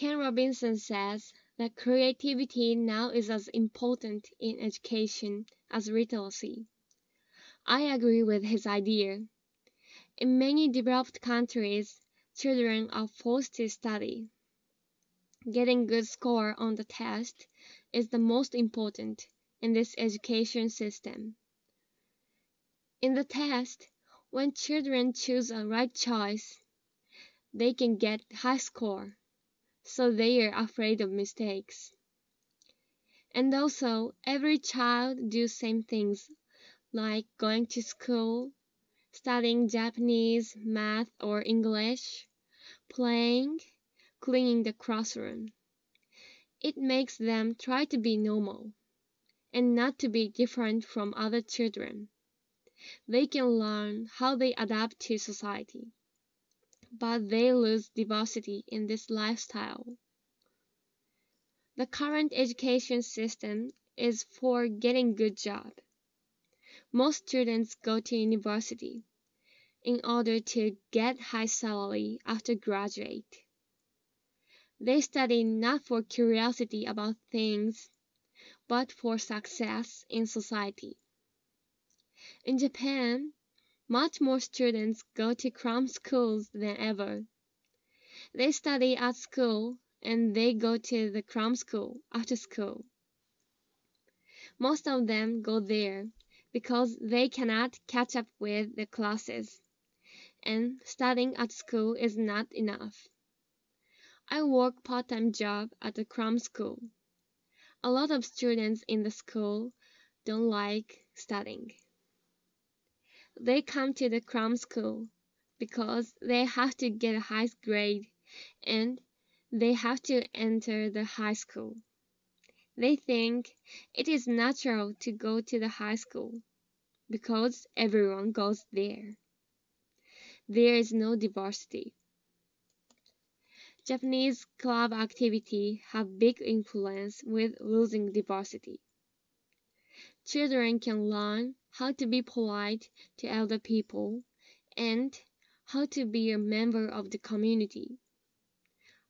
Ken Robinson says that creativity now is as important in education as literacy. I agree with his idea. In many developed countries, children are forced to study. Getting good score on the test is the most important in this education system. In the test, when children choose a right choice, they can get high score, so they are afraid of mistakes. And also, every child do same things like going to school, studying Japanese, math or English, playing, cleaning the classroom. It makes them try to be normal and not to be different from other children. They can learn how they adapt to society, but they lose diversity in this lifestyle. The current education system is for getting good job. Most students go to university in order to get high salary after graduate. They study not for curiosity about things, but for success in society. In Japan, much more students go to cram schools than ever. They study at school and they go to the cram school after school. Most of them go there because they cannot catch up with the classes, and studying at school is not enough. I work part-time job at the cram school. A lot of students in the school don't like studying. They come to the cram school because they have to get a high grade and they have to enter the high school. They think it is natural to go to the high school because everyone goes there. There is no diversity. Japanese club activity have big influence with losing diversity. Children can learn how to be polite to elder people and how to be a member of the community.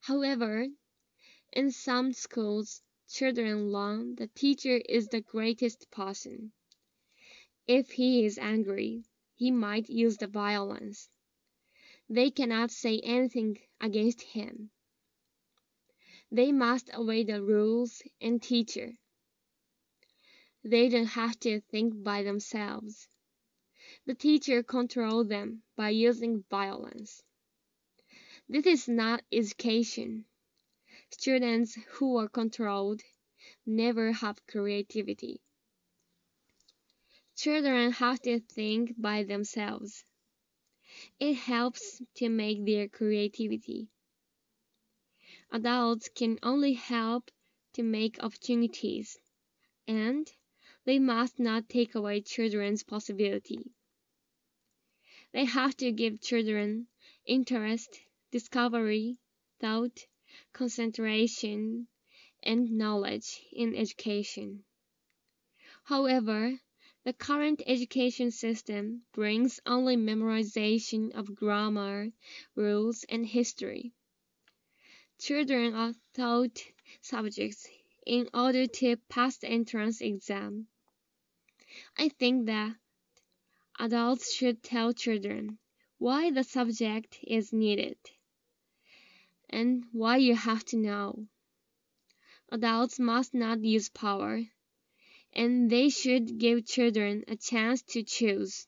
However, in some schools, children learn the teacher is the greatest person. If he is angry, he might use the violence. They cannot say anything against him. They must obey the rules and teacher. They don't have to think by themselves. The teacher controls them by using violence. This is not education. Students who are controlled never have creativity. Children have to think by themselves. It helps to make their creativity. Adults can only help to make opportunities, and they must not take away children's possibility. They have to give children interest, discovery, thought, concentration, and knowledge in education. However, the current education system brings only memorization of grammar, rules, and history. Children are taught subjects in order to pass the entrance exam. I think that adults should tell children why the subject is needed and why you have to know. Adults must not use power, and they should give children a chance to choose.